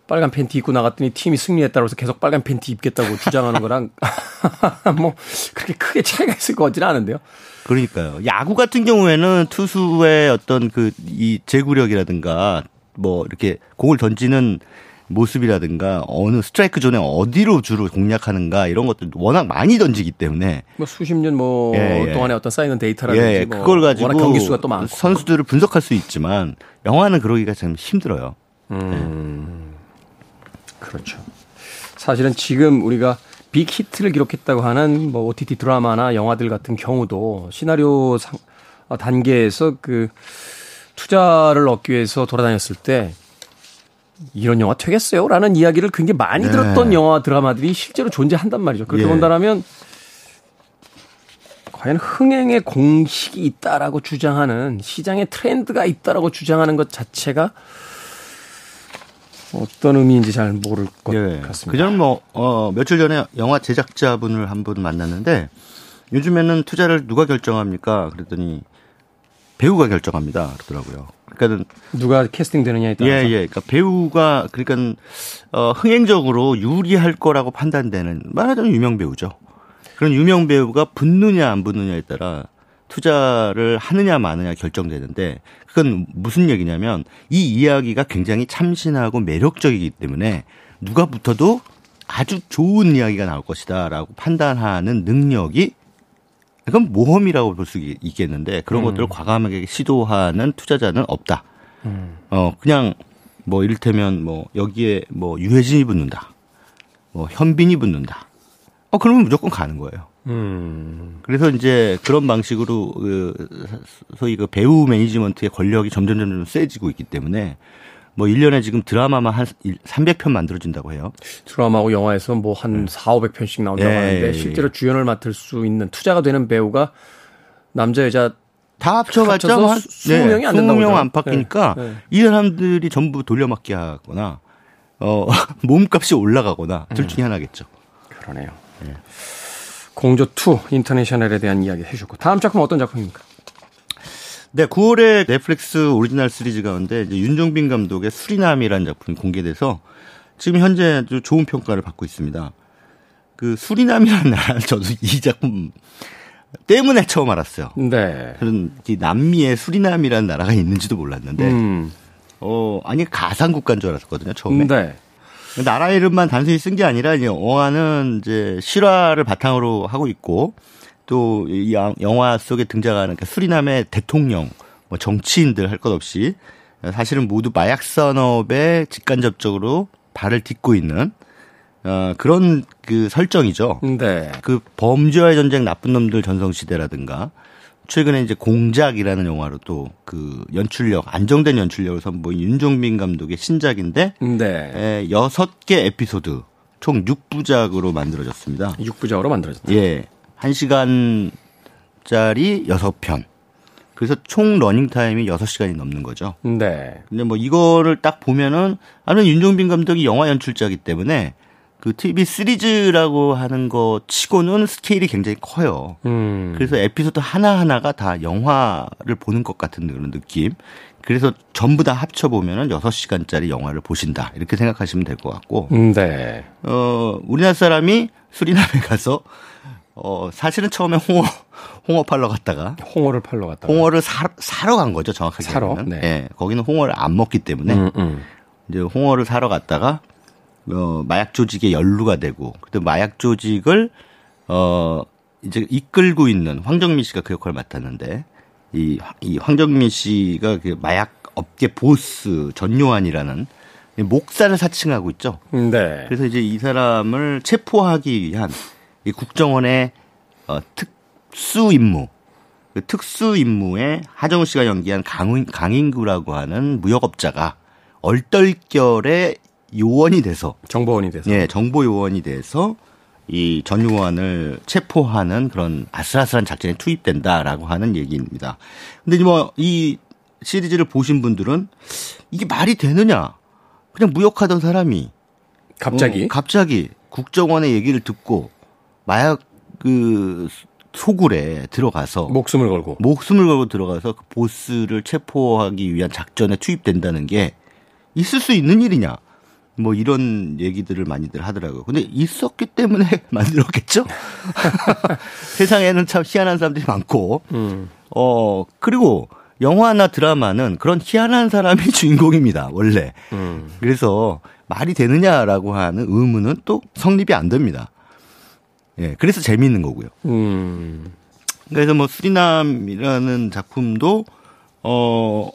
빨간 팬티 입고 나갔더니 팀이 승리했다고 해서 계속 빨간 팬티 입겠다고 주장하는 거랑 뭐 그렇게 크게 차이가 있을 것 같지는 않은데요. 그러니까요. 야구 같은 경우에는 투수의 어떤 그 이 제구력이라든가 뭐 이렇게 공을 던지는 모습이라든가 어느 스트라이크 존에 어디로 주로 공략하는가 이런 것들 워낙 많이 던지기 때문에 뭐 수십 년뭐 예, 예. 동안에 어떤 쌓이는 데이터라든지 예, 뭐 그걸 가지고 워낙 경기 수가 또 많고 선수들을 분석할 수 있지만 영화는 그러기가 참 힘들어요. 음. 그렇죠. 사실은 지금 우리가 big hit를 기록했다고 하는 뭐 OTT 드라마나 영화들 같은 경우도 시나리오 상, 어, 단계에서 그 투자를 얻기 위해서 돌아다녔을 때 이런 영화 되겠어요? 라는 이야기를 굉장히 많이 네. 들었던 영화 드라마들이 실제로 존재한단 말이죠. 그렇게 예. 본다면 과연 흥행의 공식이 있다라고 주장하는 시장의 트렌드가 있다라고 주장하는 것 자체가 어떤 의미인지 잘 모를 것 네. 같습니다. 그전 뭐, 어, 며칠 전에 영화 제작자분을 한 분 만났는데 요즘에는 투자를 누가 결정합니까? 그랬더니 배우가 결정합니다. 그러더라고요. 그러니까는 누가 캐스팅 되느냐에 따라서 예, 예. 그러니까 배우가 그러니까 어 흥행적으로 유리할 거라고 판단되는 말하자면 유명 배우죠. 그런 유명 배우가 붙느냐 안 붙느냐에 따라 투자를 하느냐 마느냐 결정되는데 그건 무슨 얘기냐면 이 이야기가 굉장히 참신하고 매력적이기 때문에 누가 붙어도 아주 좋은 이야기가 나올 것이다라고 판단하는 능력이 그건 모험이라고 볼 수 있겠는데 그런 음. 것들을 과감하게 시도하는 투자자는 없다. 음. 어 그냥 뭐 이를테면 뭐 여기에 뭐 유해진이 붙는다. 뭐 현빈이 붙는다. 어 그러면 무조건 가는 거예요. 음. 그래서 이제 그런 방식으로 그 소위 그 배우 매니지먼트의 권력이 점점 점점 세지고 있기 때문에 뭐 1년에 지금 드라마만 한 300편 만들어진다고 해요. 드라마하고 영화에서 뭐한 4, 500편씩 나온다고 네. 하는데 실제로 주연을 맡을 수 있는 투자가 되는 배우가 남자 여자 다 합쳐봤자 한 20명이 안 된다고 20명 안팎이니까 네. 네. 이 사람들이 전부 돌려막기 하거나 어, 몸값이 올라가거나 둘 중에 하나겠죠. 그러네요. 예. 공조 2 인터내셔널에 대한 이야기 해주셨고 다음 작품 어떤 작품입니까? 네, 9월에 넷플릭스 오리지널 시리즈 가운데 이제 윤종빈 감독의 수리남이라는 작품이 공개돼서 지금 현재 아주 좋은 평가를 받고 있습니다. 그 수리남이라는 나라 저도 이 작품 때문에 처음 알았어요. 네. 저는 이 남미에 수리남이라는 나라가 있는지도 몰랐는데, 음. 어 아니 가상 국가인 줄 알았거든요 처음에. 네. 나라 이름만 단순히 쓴 게 아니라 이제 영화는 이제 실화를 바탕으로 하고 있고 또 이 영화 속에 등장하는 그 수리남의 대통령, 뭐 정치인들 할 것 없이 사실은 모두 마약 산업에 직간접적으로 발을 딛고 있는 어, 그런 그 설정이죠. 네. 그 범죄와의 전쟁 나쁜 놈들 전성시대라든가 최근에 이제 공작이라는 영화로 또 그 연출력 안정된 연출력을 선보인 윤종빈 감독의 신작인데 네. 에, 여섯 개 에피소드 총 6부작으로 만들어졌습니다. 6부작으로 만들어졌다. 예. 1시간짜리 6편. 그래서 총 러닝 타임이 6시간이 넘는 거죠. 네. 근데 뭐 이거를 딱 보면은 아는 윤종빈 감독이 영화 연출자이기 때문에 그 TV 시리즈라고 하는 거 치고는 스케일이 굉장히 커요. 음. 그래서 에피소드 하나하나가 다 영화를 보는 것 같은 그런 느낌. 그래서 전부 다 합쳐보면은 6시간짜리 영화를 보신다. 이렇게 생각하시면 될 것 같고. 네. 어, 우리나라 사람이 수리남에 가서 어, 사실은 처음에 홍어, 홍어 팔러 갔다가 홍어를 팔러 갔다. 홍어를 사, 사러 간 거죠, 정확하게. 사러? 네. 예, 거기는 홍어를 안 먹기 때문에 음, 음. 이제 홍어를 사러 갔다가 어, 마약 조직에 연루가 되고 그때 마약 조직을 어 이제 이끌고 있는 황정민 씨가 그 역할을 맡았는데 이, 이 황정민 씨가 그 마약 업계 보스 전요한이라는 목사를 사칭하고 있죠. 네. 그래서 이제 이 사람을 체포하기 위한 이 국정원의 어, 특수 임무, 그 특수 임무에 하정우 씨가 연기한 강인, 강인구라고 하는 무역업자가 얼떨결에 요원이 돼서 정보원이 돼서. 예, 정보 요원이 돼서 이 전요원을 체포하는 그런 아슬아슬한 작전에 투입된다라고 하는 얘기입니다. 근데 뭐 이 시리즈를 보신 분들은 이게 말이 되느냐? 그냥 무역하던 사람이 갑자기. 어, 갑자기 국정원의 얘기를 듣고 마약 그 소굴에 들어가서 목숨을 걸고. 목숨을 걸고 들어가서 그 보스를 체포하기 위한 작전에 투입된다는 게 있을 수 있는 일이냐? 뭐 이런 얘기들을 많이들 하더라고요. 근데 있었기 때문에 만들었겠죠? 세상에는 참 희한한 사람들이 많고, 음. 어, 그리고 영화나 드라마는 그런 희한한 사람이 주인공입니다, 원래. 음. 그래서 말이 되느냐라고 하는 의문은 또 성립이 안 됩니다. 예, 그래서 재미있는 거고요. 음. 그래서 뭐 수리남이라는 작품도 어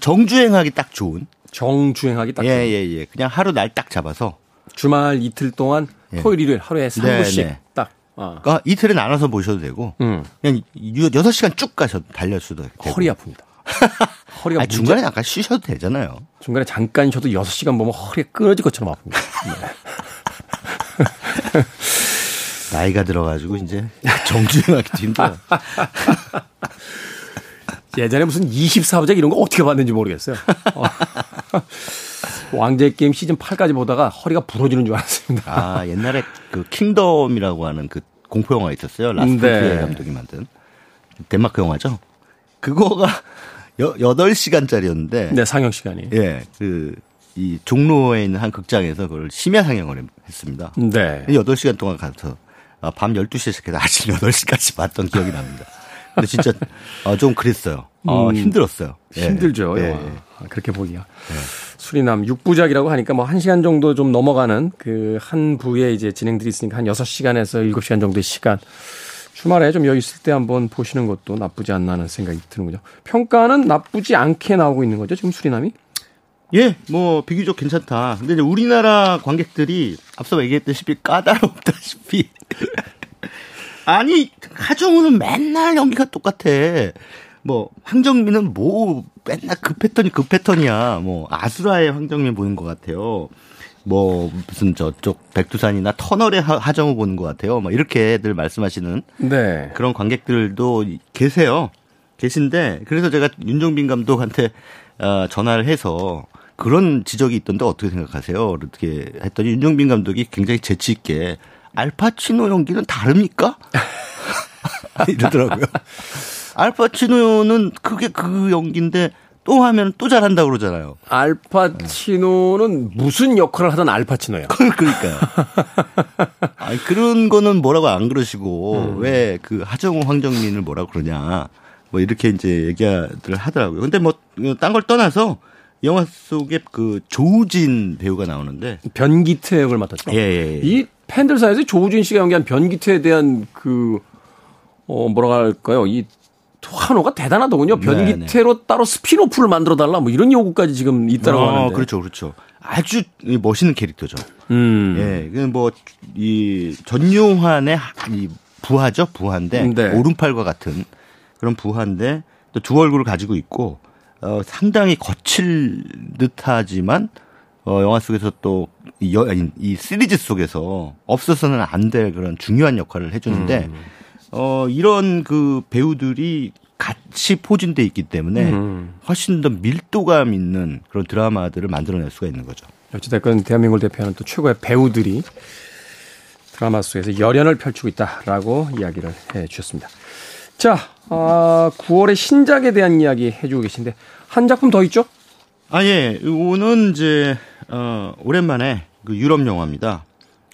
정주행하기 딱 좋은 정주행하기 딱. 예, 예, 예. 그냥 하루 날 딱 잡아서 주말 이틀 동안 예. 토요일 일요일 하루에 3부씩 네, 네. 딱. 아. 그러니까 이틀에 나눠서 보셔도 되고 음. 그냥 6시간 쭉 가셔도 달려서도 되고 허리 아픕니다. 허리가 아니, 중간에 약간 쉬셔도 되잖아요. 중간에 잠깐 쉬어도 6시간 보면 허리가 끊어질 것처럼 아픕니다. 네. 나이가 들어가지고 이제 정주행하기도 힘들어요. 예전에 무슨 24부작 이런 거 어떻게 봤는지 모르겠어요. 어. 왕좌의 게임 시즌 8까지 보다가 허리가 부러지는 줄 알았습니다. 아 옛날에 그 킹덤이라고 하는 그 공포 영화 있었어요. 라스트 네. 네. 감독이 만든 덴마크 영화죠. 그거가 여, 8시간짜리였는데 네, 상영 시간이. 예, 그, 이 종로에 있는 한 극장에서 그걸 심야 상영을 했습니다. 네. 8시간 동안 가서 아, 밤 12시에 시작해서 아침 8시까지 봤던 기억이 납니다. 근데 진짜 아, 좀 그랬어요. 아, 음, 힘들었어요. 예. 힘들죠, 예. 예. 아, 그렇게 보기가. 수리남 6부작이라고 하니까 뭐 1시간 정도 좀 넘어가는 그 한 부에 이제 진행들이 있으니까 한 6시간에서 7시간 정도의 시간. 주말에 좀 여유 있을 때 한번 보시는 것도 나쁘지 않나 하는 생각이 드는군요. 평가는 나쁘지 않게 나오고 있는 거죠, 지금 수리남이? 예, 뭐 비교적 괜찮다. 근데 이제 우리나라 관객들이 앞서 얘기했다시피 까다롭다시피 아니 하정우는 맨날 연기가 똑같아. 뭐 황정민은 뭐 맨날 그 패턴이 그 패턴이야. 뭐 아수라의 황정민 보는 것 같아요. 뭐 무슨 저쪽 백두산이나 터널의 하- 하정우 보는 것 같아요. 뭐 이렇게들 말씀하시는 네. 그런 관객들도 계세요. 계신데 그래서 제가 윤종빈 감독한테 어, 전화를 해서 그런 지적이 있던데 어떻게 생각하세요? 어떻게 했더니 윤정빈 감독이 굉장히 재치 있게 알파치노 연기는 다릅니까? 이러더라고요. 알파치노는 그게 그 연기인데 또 하면 또 잘한다 그러잖아요. 알파치노는 무슨 역할을 하던 알파치노야. 그러니까요. 아니, 그런 거는 뭐라고 안 그러시고 음. 왜그 하정우 황정민을 뭐라고 그러냐. 뭐 이렇게 이제 얘기를 하더라고요. 근데 뭐 딴 걸 떠나서 영화 속에 그 조우진 배우가 나오는데 변기태 역을 맡았죠. 예, 예, 예. 이 팬들 사이에서 조우진 씨가 연기한 변기태에 대한 그 어, 뭐라 할까요? 이 환호가 대단하더군요. 변기태를 네네. 따로 spin-off를 만들어 달라 뭐 이런 요구까지 지금 있다고 어, 하는데. 그렇죠, 그렇죠. 아주 멋있는 캐릭터죠. 음. 예, 그 뭐이 전요환의 이 부하죠, 부하인데 네. 오른팔과 같은 그런 부하인데 또 두 얼굴을 가지고 있고 어 상당히 거칠 듯하지만 어 영화 속에서 또 이, 이 시리즈 속에서 없어서는 안 될 그런 중요한 역할을 해주는데. 음. 어, 이런 그 배우들이 같이 포진돼 있기 때문에 음. 훨씬 더 밀도감 있는 그런 드라마들을 만들어낼 수가 있는 거죠. 어찌됐건 대한민국을 대표하는 또 최고의 배우들이 드라마 속에서 열연을 펼치고 있다라고 이야기를 해 주셨습니다. 자, 어, 9월의 신작에 대한 이야기 해주고 계신데 한 작품 더 있죠? 아 예, 이거는 이제 어, 오랜만에 그 유럽 영화입니다.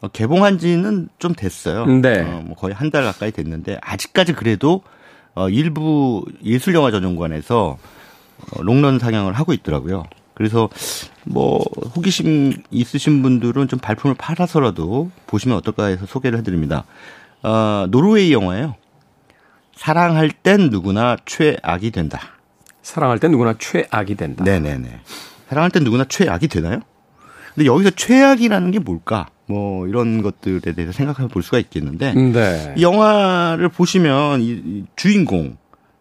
어, 개봉한 지는 좀 됐어요. 네. 어, 뭐 거의 한 달 가까이 됐는데 아직까지 그래도 어, 일부 예술영화 전용관에서 어, 롱런 상영을 하고 있더라고요. 그래서 뭐 호기심 있으신 분들은 좀 발품을 팔아서라도 보시면 어떨까 해서 소개를 해드립니다. 어, 노르웨이 영화예요. 사랑할 땐 누구나 최악이 된다. 사랑할 땐 누구나 최악이 된다. 네네네. 사랑할 땐 누구나 최악이 되나요? 근데 여기서 최악이라는 게 뭘까? 뭐 이런 것들에 대해서 생각해 볼 수가 있겠는데 네. 이 영화를 보시면 이 주인공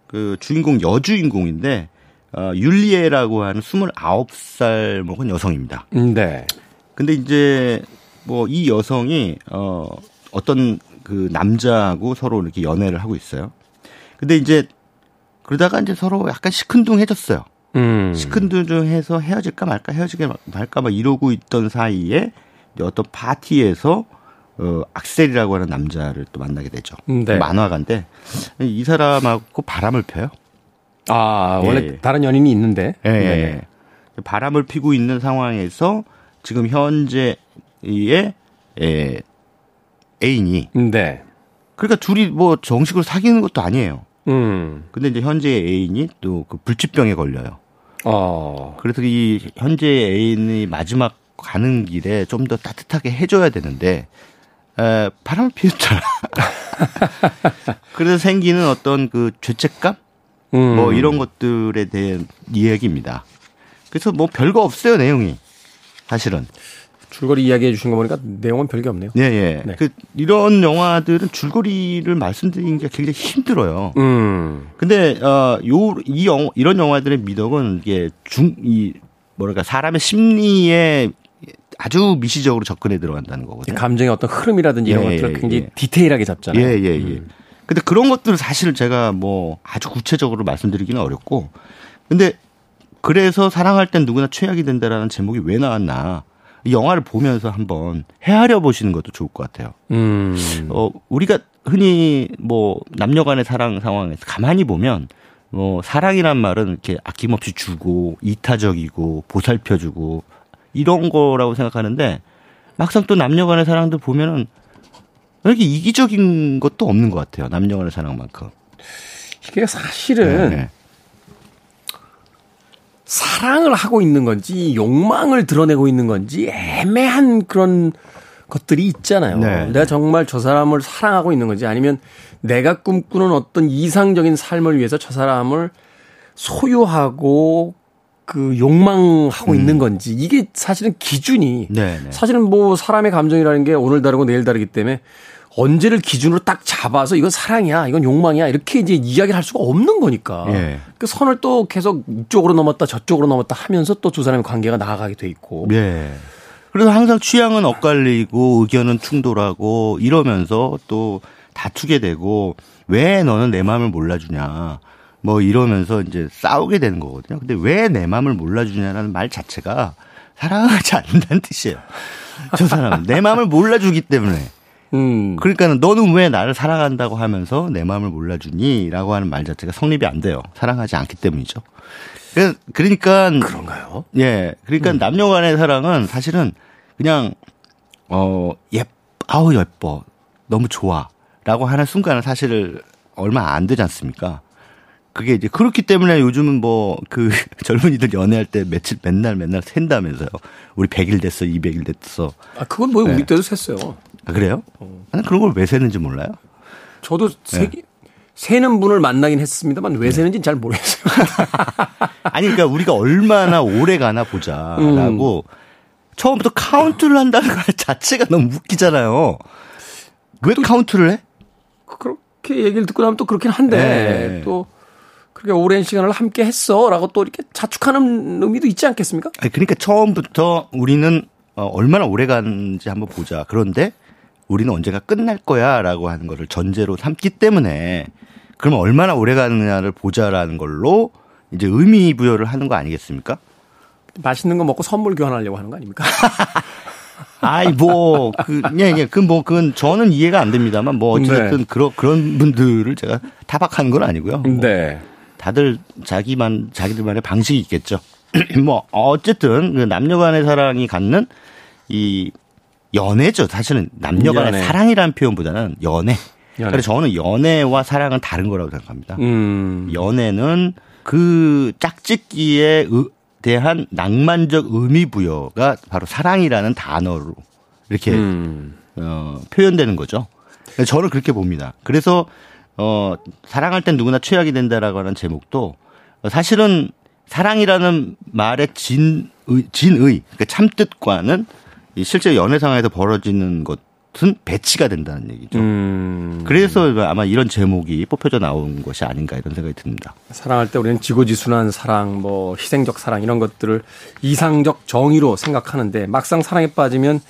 그 주인공 여주인공인데 어, 율리에라고 하는 29살 먹은 여성입니다. 네. 근데 이제 뭐 이 여성이 어 어떤 그 남자하고 서로 이렇게 연애를 하고 있어요. 근데 이제 그러다가 이제 서로 약간 시큰둥해졌어요. 음. 시큰둥해서 헤어질까 말까 헤어지게 말까 막 이러고 있던 사이에 어떤 파티에서 어, 악셀이라고 하는 남자를 또 만나게 되죠. 네. 만화가인데 이 사람하고 바람을 펴요. 아 원래 예. 다른 연인이 있는데. 예. 네. 바람을 피고 있는 상황에서 지금 현재의 예, 애인이. 네. 그러니까 둘이 뭐 정식으로 사귀는 것도 아니에요. 음. 근데 이제 현재의 애인이 또 그 불치병에 걸려요. 어. 그래서 이 현재의 애인이 마지막 가는 길에 좀 더 따뜻하게 해줘야 되는데 에, 바람을 피웠잖아. 그래서 생기는 어떤 그 죄책감, 음. 뭐 이런 것들에 대한 이야기입니다. 그래서 뭐 별거 없어요 내용이 사실은. 줄거리 이야기해 주신 거 보니까 내용은 별게 없네요. 네, 예. 네. 그 이런 영화들은 줄거리를 말씀드리기가 굉장히 힘들어요. 음. 근데 어요이 영화 이런 영화들의 미덕은 이게 중 이 뭐랄까 사람의 심리에 아주 미시적으로 접근해 들어간다는 거거든요. 감정의 어떤 흐름이라든지 이런 예, 것들을 예, 굉장히 예. 디테일하게 잡잖아요. 예, 예, 예. 음. 근데 그런 것들을 사실 제가 뭐 아주 구체적으로 말씀드리기는 어렵고 근데 그래서 사랑할 땐 누구나 최악이 된다라는 제목이 왜 나왔나. 이 영화를 보면서 한번 헤아려 보시는 것도 좋을 것 같아요. 음. 어, 우리가 흔히 뭐 남녀 간의 사랑 상황에서 가만히 보면 뭐 사랑이란 말은 이렇게 아낌없이 주고 이타적이고 보살펴주고 이런 거라고 생각하는데 막상 또 남녀 간의 사랑도 보면은 이렇게 이기적인 것도 없는 것 같아요. 남녀 간의 사랑만큼. 이게 사실은 네. 사랑을 하고 있는 건지 욕망을 드러내고 있는 건지 애매한 그런 것들이 있잖아요. 네. 내가 정말 저 사람을 사랑하고 있는 건지 아니면 내가 꿈꾸는 어떤 이상적인 삶을 위해서 저 사람을 소유하고 그 욕망하고 음. 있는 건지 이게 사실은 기준이 네네. 네. 사실은 뭐 사람의 감정이라는 게 오늘 다르고 내일 다르기 때문에 언제를 기준으로 딱 잡아서 이건 사랑이야, 이건 욕망이야 이렇게 이제 이야기를 할 수가 없는 거니까 예. 그 선을 또 계속 이쪽으로 넘었다 저쪽으로 넘었다 하면서 또 두 사람의 관계가 나아가게 돼 있고. 예. 그래서 항상 취향은 엇갈리고 의견은 충돌하고 이러면서 또 다투게 되고 왜 너는 내 마음을 몰라주냐. 뭐 이러면서 이제 싸우게 되는 거거든요. 근데 왜 내 마음을 몰라주냐라는 말 자체가 사랑하지 않는다는 뜻이에요. 저 사람은 내 마음을 몰라주기 때문에. 음. 그러니까는 너는 왜 나를 사랑한다고 하면서 내 마음을 몰라주니? 라고 하는 말 자체가 성립이 안 돼요. 사랑하지 않기 때문이죠. 그러니까. 그런가요? 예. 그러니까 음. 남녀 간의 사랑은 사실은 그냥, 어, 예, 아우, 예뻐. 너무 좋아. 라고 하는 순간은 사실 얼마 안 되지 않습니까? 그게 이제 그렇기 때문에 요즘은 뭐 그 젊은이들 연애할 때 며칠 맨날 맨날 샌다면서요. 우리 100일 됐어, 200일 됐어. 아, 그건 뭐 네. 우리 때도 셌어요. 아, 그래요? 어. 나는 그런 걸 왜 세는지 몰라요. 저도 세, 네. 세는 분을 만나긴 했습니다만 왜 세는지는 잘 모르겠어요. 아니, 그러니까 우리가 얼마나 오래 가나 보자라고 음. 처음부터 카운트를 한다는 것 자체가 너무 웃기잖아요. 왜 카운트를 해? 그렇게 얘기를 듣고 나면 또 그렇긴 한데 네. 또 그렇게 오랜 시간을 함께 했어라고 또 이렇게 자축하는 의미도 있지 않겠습니까? 아니, 그러니까 처음부터 우리는 어, 얼마나 오래 가는지 한번 보자. 그런데 우리는 언제가 끝날 거야라고 하는 거를 전제로 삼기 때문에 그러면 얼마나 오래 가느냐를 보자라는 걸로 이제 의미 부여를 하는 거 아니겠습니까? 맛있는 거 먹고 선물 교환하려고 하는 거 아닙니까? 아이 뭐 그, 예, 예, 그뭐 그건 저는 이해가 안 됩니다만 뭐 어쨌든 네. 그런 그런 분들을 제가 타박하는 건 아니고요. 뭐 네. 다들 자기만 자기들만의 방식이 있겠죠. 뭐 어쨌든 그 남녀 간의 사랑이 갖는 이 연애죠. 사실은 남녀 간의 연애. 사랑이라는 표현보다는 연애. 연애. 그래서 저는 연애와 사랑은 다른 거라고 생각합니다. 음. 연애는 그 짝짓기에 대한 낭만적 의미 부여가 바로 사랑이라는 단어로 이렇게 음. 어, 표현되는 거죠. 저는 그렇게 봅니다. 그래서 어, 사랑할 땐 누구나 최악이 된다라고 하는 제목도 사실은 사랑이라는 말의 진 의, 진의, 그러니까 참뜻과는 실제 연애 상황에서 벌어지는 것은 배치가 된다는 얘기죠. 음. 그래서 아마 이런 제목이 뽑혀져 나온 것이 아닌가 이런 생각이 듭니다. 사랑할 때 우리는 지고지순한 사랑, 뭐 희생적 사랑 이런 것들을 이상적 정의로 생각하는데 막상 사랑에 빠지면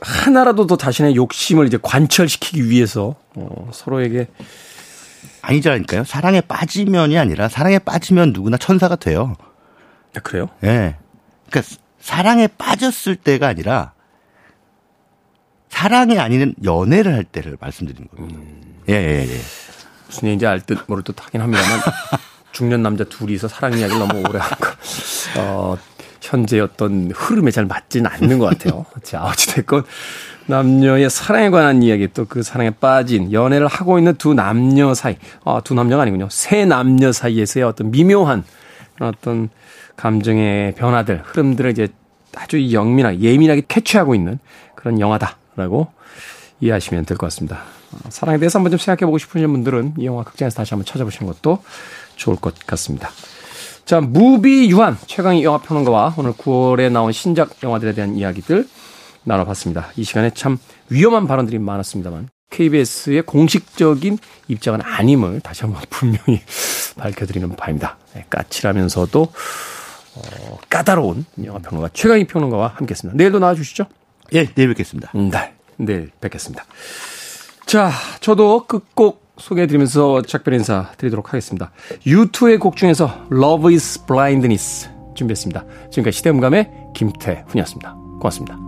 하나라도 더 자신의 욕심을 이제 관철시키기 위해서 어, 서로에게 아니잖아요. 사랑에 빠지면이 아니라 사랑에 빠지면 누구나 천사가 돼요. 아, 그래요? 예. 네. 그러니까 사랑에 빠졌을 때가 아니라 사랑이 아닌 연애를 할 때를 말씀드리는 겁니다. 음. 예, 예, 예. 무슨 얘기인지 알 듯 모를 듯 하긴 합니다만 중년 남자 둘이서 사랑 이야기를 너무 오래 한 거. 어, 현재 어떤 흐름에 잘 맞지는 않는 것 같아요. 자, 어찌됐건 남녀의 사랑에 관한 이야기 또 그 사랑에 빠진 연애를 하고 있는 두 남녀 사이, 아, 두 남녀가 아니군요. 세 남녀 사이에서의 어떤 미묘한 어떤 감정의 변화들, 흐름들을 이제 아주 영민하게, 예민하게 캐치하고 있는 그런 영화다라고 이해하시면 될 것 같습니다. 어, 사랑에 대해서 한번 좀 생각해 보고 싶으신 분들은 이 영화 극장에서 다시 한번 찾아보시는 것도 좋을 것 같습니다. 자, 무비 유한 최강희 영화평론가와 오늘 9월에 나온 신작 영화들에 대한 이야기들 나눠봤습니다. 이 시간에 참 위험한 발언들이 많았습니다만 KBS의 공식적인 입장은 아님을 다시 한번 분명히 밝혀드리는 바입니다. 네, 까칠하면서도 어, 까다로운 영화 평론가 최강희 평론가와 함께했습니다. 내일도 나와주시죠? 예, 내일 뵙겠습니다. 네, 내일 뵙겠습니다. 자, 저도 끝곡 소개해드리면서 작별 인사 드리도록 하겠습니다. U2의 곡 중에서 Love is Blindness 준비했습니다. 지금까지 시대음감의 김태훈이었습니다. 고맙습니다.